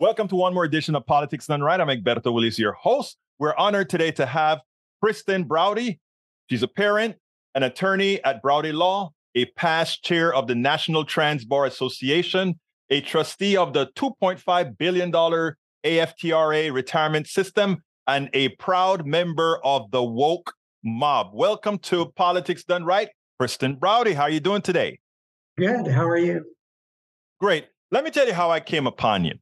Welcome to one more edition of Politics Done Right. I'm Egberto Willies, your host. We're honored today to have Kristen Browde. She's a parent, an attorney at Browde Law, a past chair of the National Trans Bar Association, a trustee of the $2.5 billion AFTRA retirement system, and a proud member of the woke mob. Welcome to Politics Done Right. Kristen Browde. how are you doing today? Good. How are you? Great. Let me tell you how I came upon you.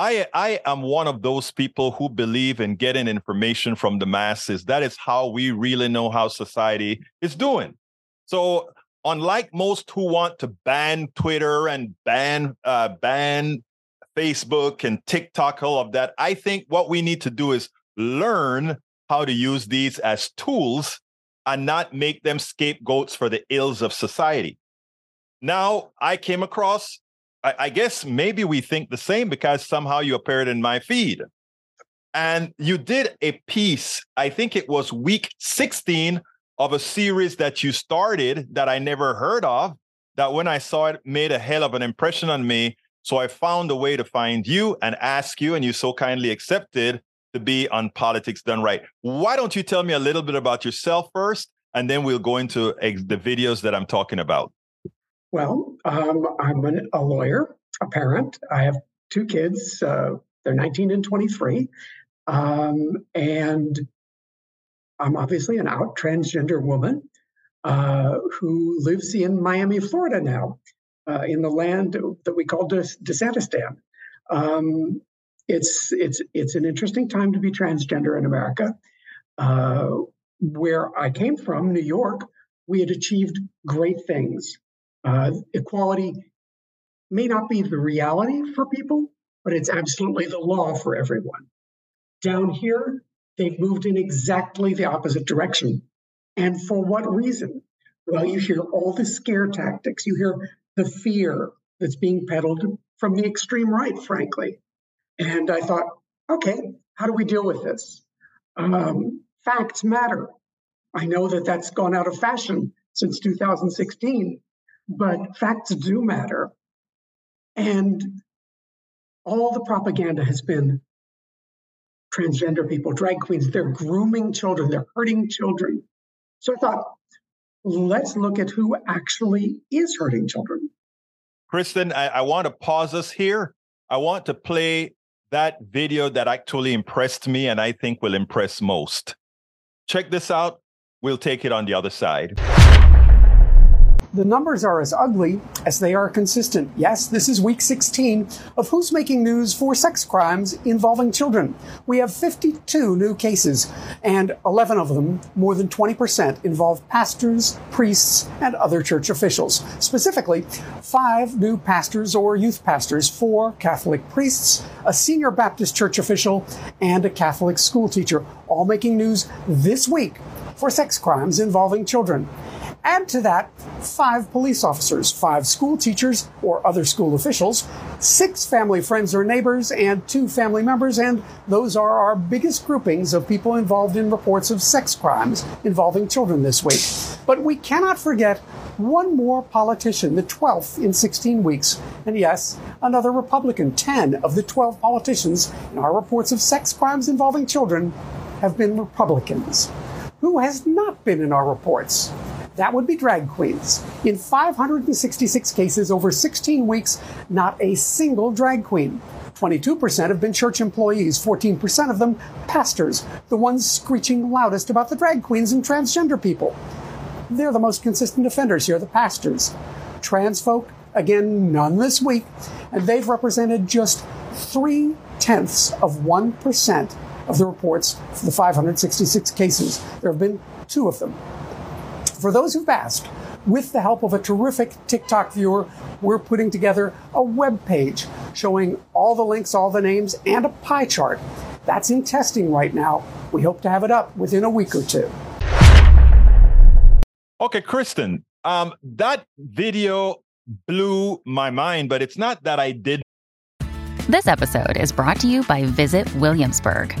I, I am one of those people who believe in getting information from the masses. That is how we really know how society is doing. So, unlike most who want to ban Twitter and ban uh, ban Facebook and TikTok, all of that, I think what we need to do is learn how to use these as tools and not make them scapegoats for the ills of society. Now, I came across I, I guess maybe we think the same because somehow you appeared in my feed. And you did a piece, I think it was week 16 of a series that you started that I never heard of. That when I saw it made a hell of an impression on me. So I found a way to find you and ask you, and you so kindly accepted to be on Politics Done Right. Why don't you tell me a little bit about yourself first, and then we'll go into the videos that I'm talking about. Well, um, I'm an, a lawyer, a parent. I have two kids. Uh, they're 19 and 23. Um, and I'm obviously an out transgender woman uh, who lives in Miami, Florida now, uh, in the land that we call Des-. Um, it's it's it's an interesting time to be transgender in America. Uh, where I came from, New York, we had achieved great things uh, equality may not be the reality for people, but it's absolutely the law for everyone. Down here, they've moved in exactly the opposite direction. And for what reason? Well, you hear all the scare tactics, you hear the fear that's being peddled from the extreme right, frankly. And I thought, okay, how do we deal with this? Um, facts matter. I know that that's gone out of fashion since 2016, but facts do matter. And all the propaganda has been transgender people, drag queens, they're grooming children, they're hurting children. So I thought, let's look at who actually is hurting children. Kristen, I, I want to pause us here. I want to play that video that actually impressed me and I think will impress most. Check this out. We'll take it on the other side. The numbers are as ugly as they are consistent. Yes, this is week 16 of Who's Making News for Sex Crimes Involving Children. We have 52 new cases, and 11 of them, more than 20%, involve pastors, priests, and other church officials. Specifically, five new pastors or youth pastors, four Catholic priests, a senior Baptist church official, and a Catholic school teacher, all making news this week for sex crimes involving children. Add to that five police officers, five school teachers or other school officials, six family friends or neighbors, and two family members, and those are our biggest groupings of people involved in reports of sex crimes involving children this week. But we cannot forget one more politician, the 12th in 16 weeks. And yes, another Republican. 10 of the 12 politicians in our reports of sex crimes involving children have been Republicans. Who has not been in our reports? That would be drag queens. In 566 cases over 16 weeks, not a single drag queen. 22% have been church employees, 14% of them pastors, the ones screeching loudest about the drag queens and transgender people. They're the most consistent offenders here, the pastors. Trans folk, again, none this week, and they've represented just three tenths of 1% of the reports for the 566 cases. There have been two of them for those who've asked, with the help of a terrific TikTok viewer, we're putting together a web page showing all the links, all the names, and a pie chart. That's in testing right now. We hope to have it up within a week or two. Okay, Kristen, um, that video blew my mind, but it's not that I did. This episode is brought to you by Visit Williamsburg.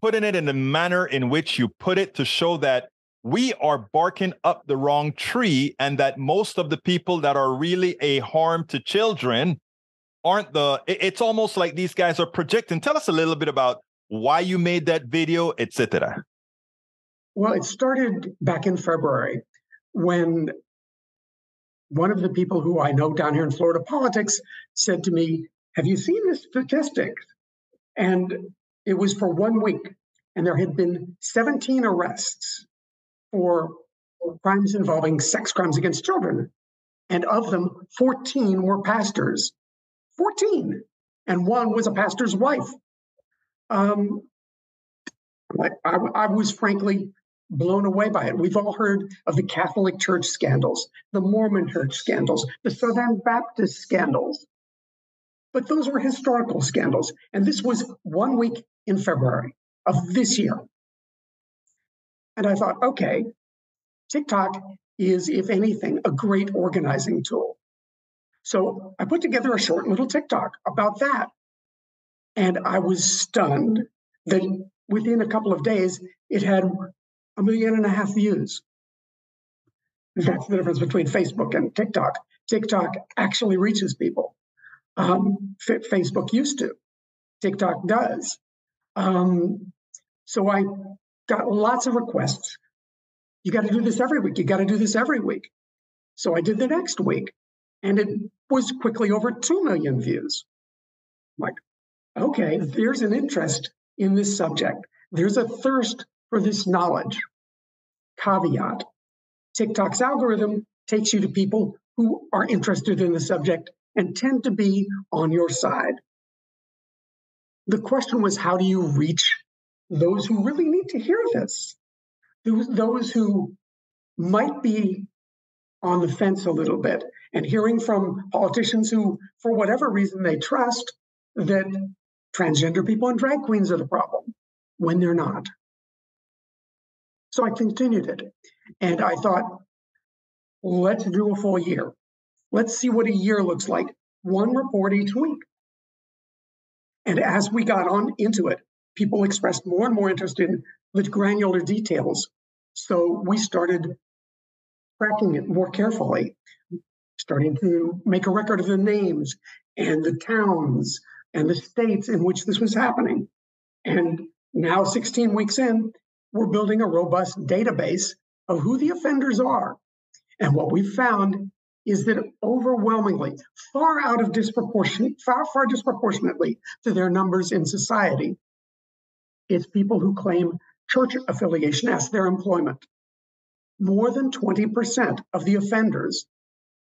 putting it in the manner in which you put it to show that we are barking up the wrong tree and that most of the people that are really a harm to children aren't the it's almost like these guys are projecting. Tell us a little bit about why you made that video etc well it started back in february when one of the people who i know down here in florida politics said to me have you seen the statistics and it was for one week and there had been 17 arrests for crimes involving sex crimes against children and of them 14 were pastors 14, and one was a pastor's wife. Um, I, I, I was frankly blown away by it. We've all heard of the Catholic Church scandals, the Mormon Church scandals, the Southern Baptist scandals. But those were historical scandals. And this was one week in February of this year. And I thought, okay, TikTok is, if anything, a great organizing tool. So I put together a short little TikTok about that. And I was stunned that within a couple of days, it had a million and a half views. That's the difference between Facebook and TikTok. TikTok actually reaches people. Um, Facebook used to. TikTok does. Um, so I got lots of requests. You got to do this every week. You got to do this every week. So I did the next week and it was quickly over 2 million views. I'm like, okay, there's an interest in this subject. There's a thirst for this knowledge. Caveat TikTok's algorithm takes you to people who are interested in the subject and tend to be on your side. The question was how do you reach those who really need to hear this? Those who might be on the fence a little bit and hearing from politicians who, for whatever reason, they trust that transgender people and drag queens are the problem when they're not. So I continued it. And I thought, let's do a full year. Let's see what a year looks like. One report each week. And as we got on into it, people expressed more and more interest in the granular details. So we started tracking it more carefully starting to make a record of the names and the towns and the states in which this was happening. And now, 16 weeks in, we're building a robust database of who the offenders are. And what we've found is that overwhelmingly, far out of disproportion, far, far disproportionately to their numbers in society, it's people who claim church affiliation as their employment. More than 20% of the offenders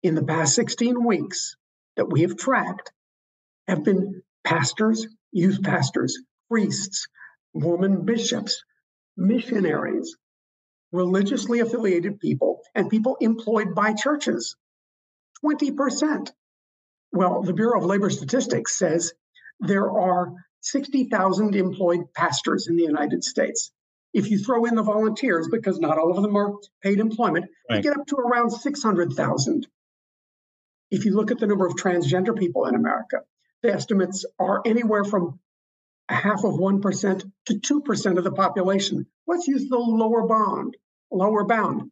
in the past 16 weeks that we have tracked have been pastors, youth pastors, priests, Mormon bishops, missionaries, religiously affiliated people, and people employed by churches. 20%. Well, the Bureau of Labor Statistics says there are 60,000 employed pastors in the United States. If you throw in the volunteers, because not all of them are paid employment, right. you get up to around 600,000. If you look at the number of transgender people in America, the estimates are anywhere from a half of 1% to 2% of the population. Let's use the lower bound, lower bound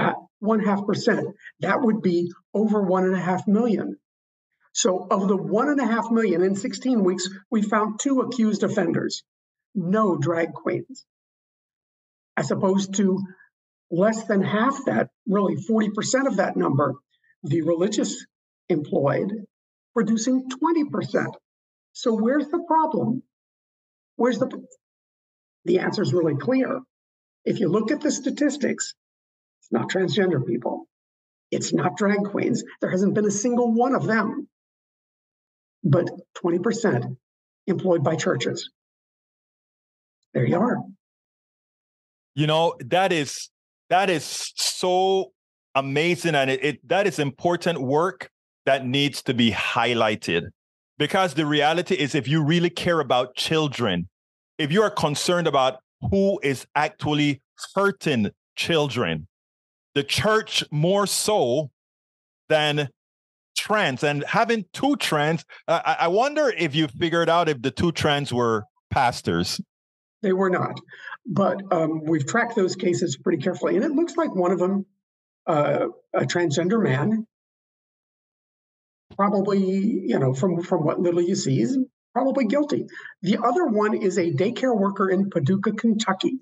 at one half percent. That would be over one and a half million. So of the one and a half million in 16 weeks, we found two accused offenders, no drag queens, as opposed to less than half that, really 40% of that number, the religious employed, producing 20%. So where's the problem? Where's the the answer is really clear. if you look at the statistics, not transgender people, it's not drag queens. There hasn't been a single one of them, but 20% employed by churches. There you are. You know, that is that is so amazing and it, it that is important work that needs to be highlighted because the reality is if you really care about children if you are concerned about who is actually hurting children the church more so than trans. And having two trans I, I wonder if you figured out if the two trans were pastors. They were not. But um, we've tracked those cases pretty carefully and it looks like one of them uh, a transgender man, probably, you know, from, from what little you see, is probably guilty. The other one is a daycare worker in Paducah, Kentucky,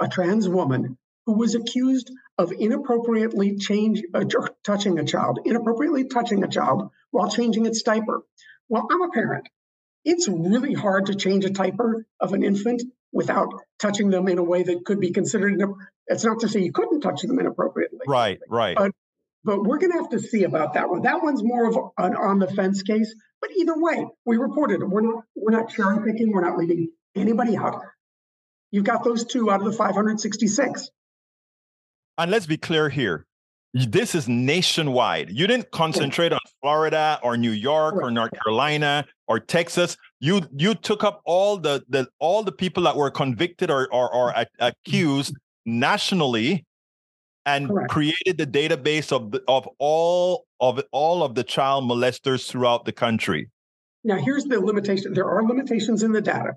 a trans woman who was accused of inappropriately change, uh, touching a child, inappropriately touching a child while changing its diaper. Well, I'm a parent. It's really hard to change a diaper of an infant without touching them in a way that could be considered. It's not to say you couldn't touch them inappropriately. Right, right. But, but we're going to have to see about that one. That one's more of an on the fence case. But either way, we reported it. We're not we're not cherry picking. We're not leaving anybody out. You've got those two out of the 566. And let's be clear here. This is nationwide. You didn't concentrate on Florida or New York or North Carolina or Texas. You you took up all the, the all the people that were convicted or or, or accused nationally and Correct. created the database of the, of all of all of the child molesters throughout the country. Now here's the limitation. There are limitations in the data.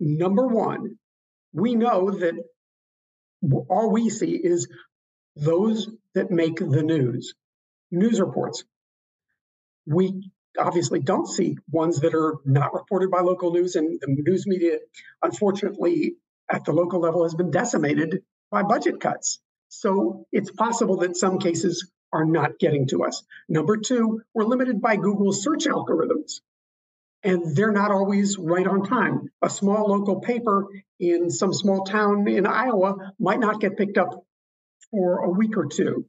Number one, we know that all we see is those that make the news, news reports. We obviously don't see ones that are not reported by local news, and the news media, unfortunately, at the local level has been decimated by budget cuts. So it's possible that some cases are not getting to us. Number two, we're limited by Google's search algorithms, and they're not always right on time. A small local paper in some small town in Iowa might not get picked up for a week or two.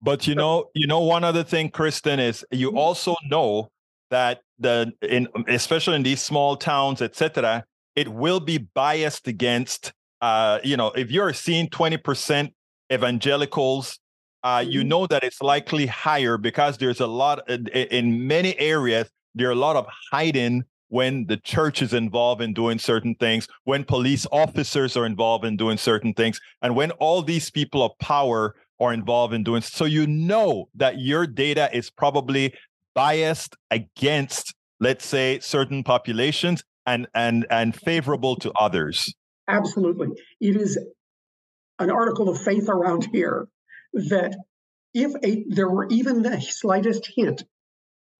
But you know, you know, one other thing, Kristen, is you mm-hmm. also know that the in especially in these small towns, etc., it will be biased against. Uh, you know, if you're seeing twenty percent evangelicals, uh, you mm-hmm. know that it's likely higher because there's a lot in, in many areas. There are a lot of hiding when the church is involved in doing certain things, when police officers are involved in doing certain things, and when all these people of power are involved in doing so you know that your data is probably biased against let's say certain populations and and and favorable to others. Absolutely. It is an article of faith around here that if a, there were even the slightest hint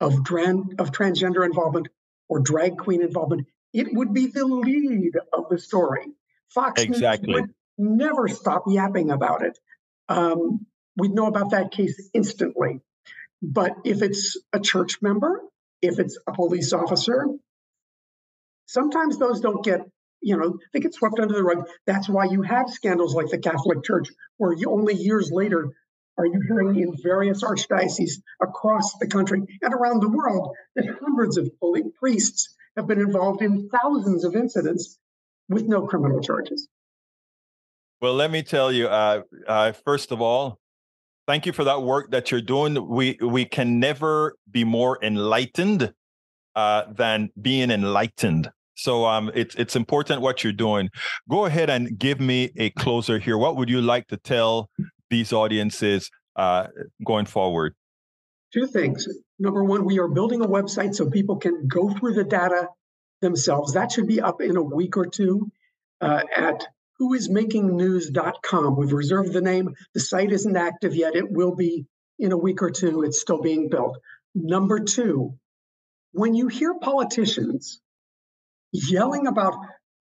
of, dran, of transgender involvement or drag queen involvement, it would be the lead of the story. Fox exactly. News would never stop yapping about it. Um, we'd know about that case instantly. But if it's a church member, if it's a police officer, sometimes those don't get, you know, they get swept under the rug. That's why you have scandals like the Catholic Church, where you only years later are you hearing in various archdioceses across the country and around the world that hundreds of holy priests have been involved in thousands of incidents with no criminal charges. Well, let me tell you, uh, uh, first of all, thank you for that work that you're doing. We we can never be more enlightened uh, than being enlightened. So um, it's it's important what you're doing. Go ahead and give me a closer here. What would you like to tell these audiences uh, going forward? Two things. Number one, we are building a website so people can go through the data themselves. That should be up in a week or two uh, at whoismakingnews.com. We've reserved the name. The site isn't active yet. It will be in a week or two. It's still being built. Number two, when you hear politicians yelling about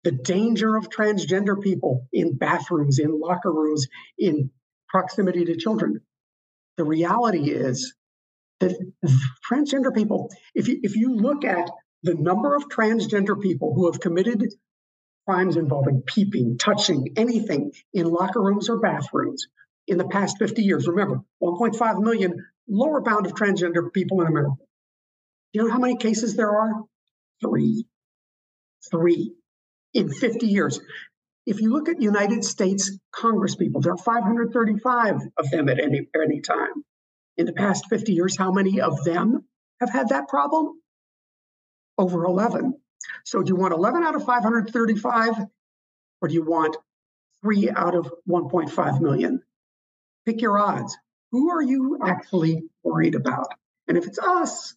the danger of transgender people in bathrooms, in locker rooms, in proximity to children. The reality is that transgender people, if you, if you look at the number of transgender people who have committed crimes involving peeping, touching, anything in locker rooms or bathrooms in the past 50 years. Remember, 1.5 million lower bound of transgender people in America. Do you know how many cases there are? Three. Three in 50 years. If you look at United States Congress people, there are 535 of them at any, any time. In the past 50 years, how many of them have had that problem? Over 11. So do you want 11 out of 535 or do you want three out of 1.5 million? Pick your odds. Who are you actually worried about? And if it's us,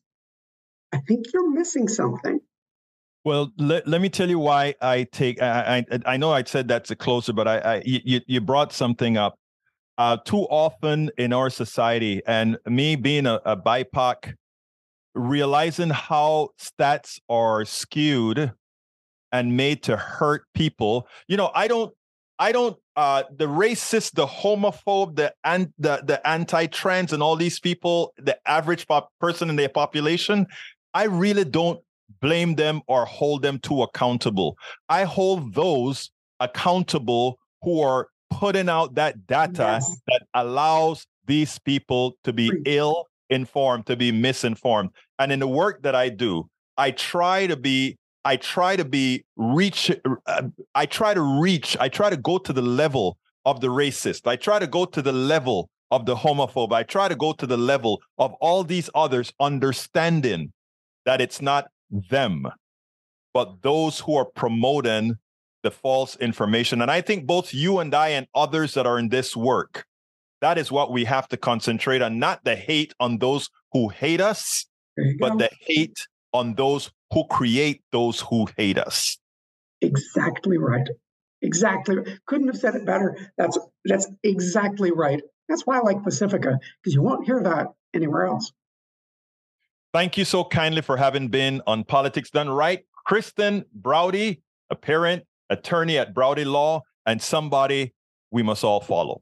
I think you're missing something. Well, let, let me tell you why I take. I, I, I know I said that's a closer, but I, I you you brought something up. Uh, too often in our society, and me being a, a BIPOC, realizing how stats are skewed and made to hurt people. You know, I don't, I don't. Uh, the racist, the homophobe, the and the the anti-trans, and all these people, the average pop- person in their population, I really don't blame them or hold them to accountable. I hold those accountable who are putting out that data yes. that allows these people to be ill informed, to be misinformed. And in the work that I do, I try to be I try to be reach uh, I try to reach I try to go to the level of the racist. I try to go to the level of the homophobe. I try to go to the level of all these others understanding that it's not them, but those who are promoting the false information. And I think both you and I and others that are in this work, that is what we have to concentrate on, not the hate on those who hate us, but the hate on those who create those who hate us. Exactly right. Exactly. Couldn't have said it better. That's that's exactly right. That's why I like Pacifica, because you won't hear that anywhere else. Thank you so kindly for having been on Politics Done Right. Kristen Browde, a parent, attorney at Browde Law, and somebody we must all follow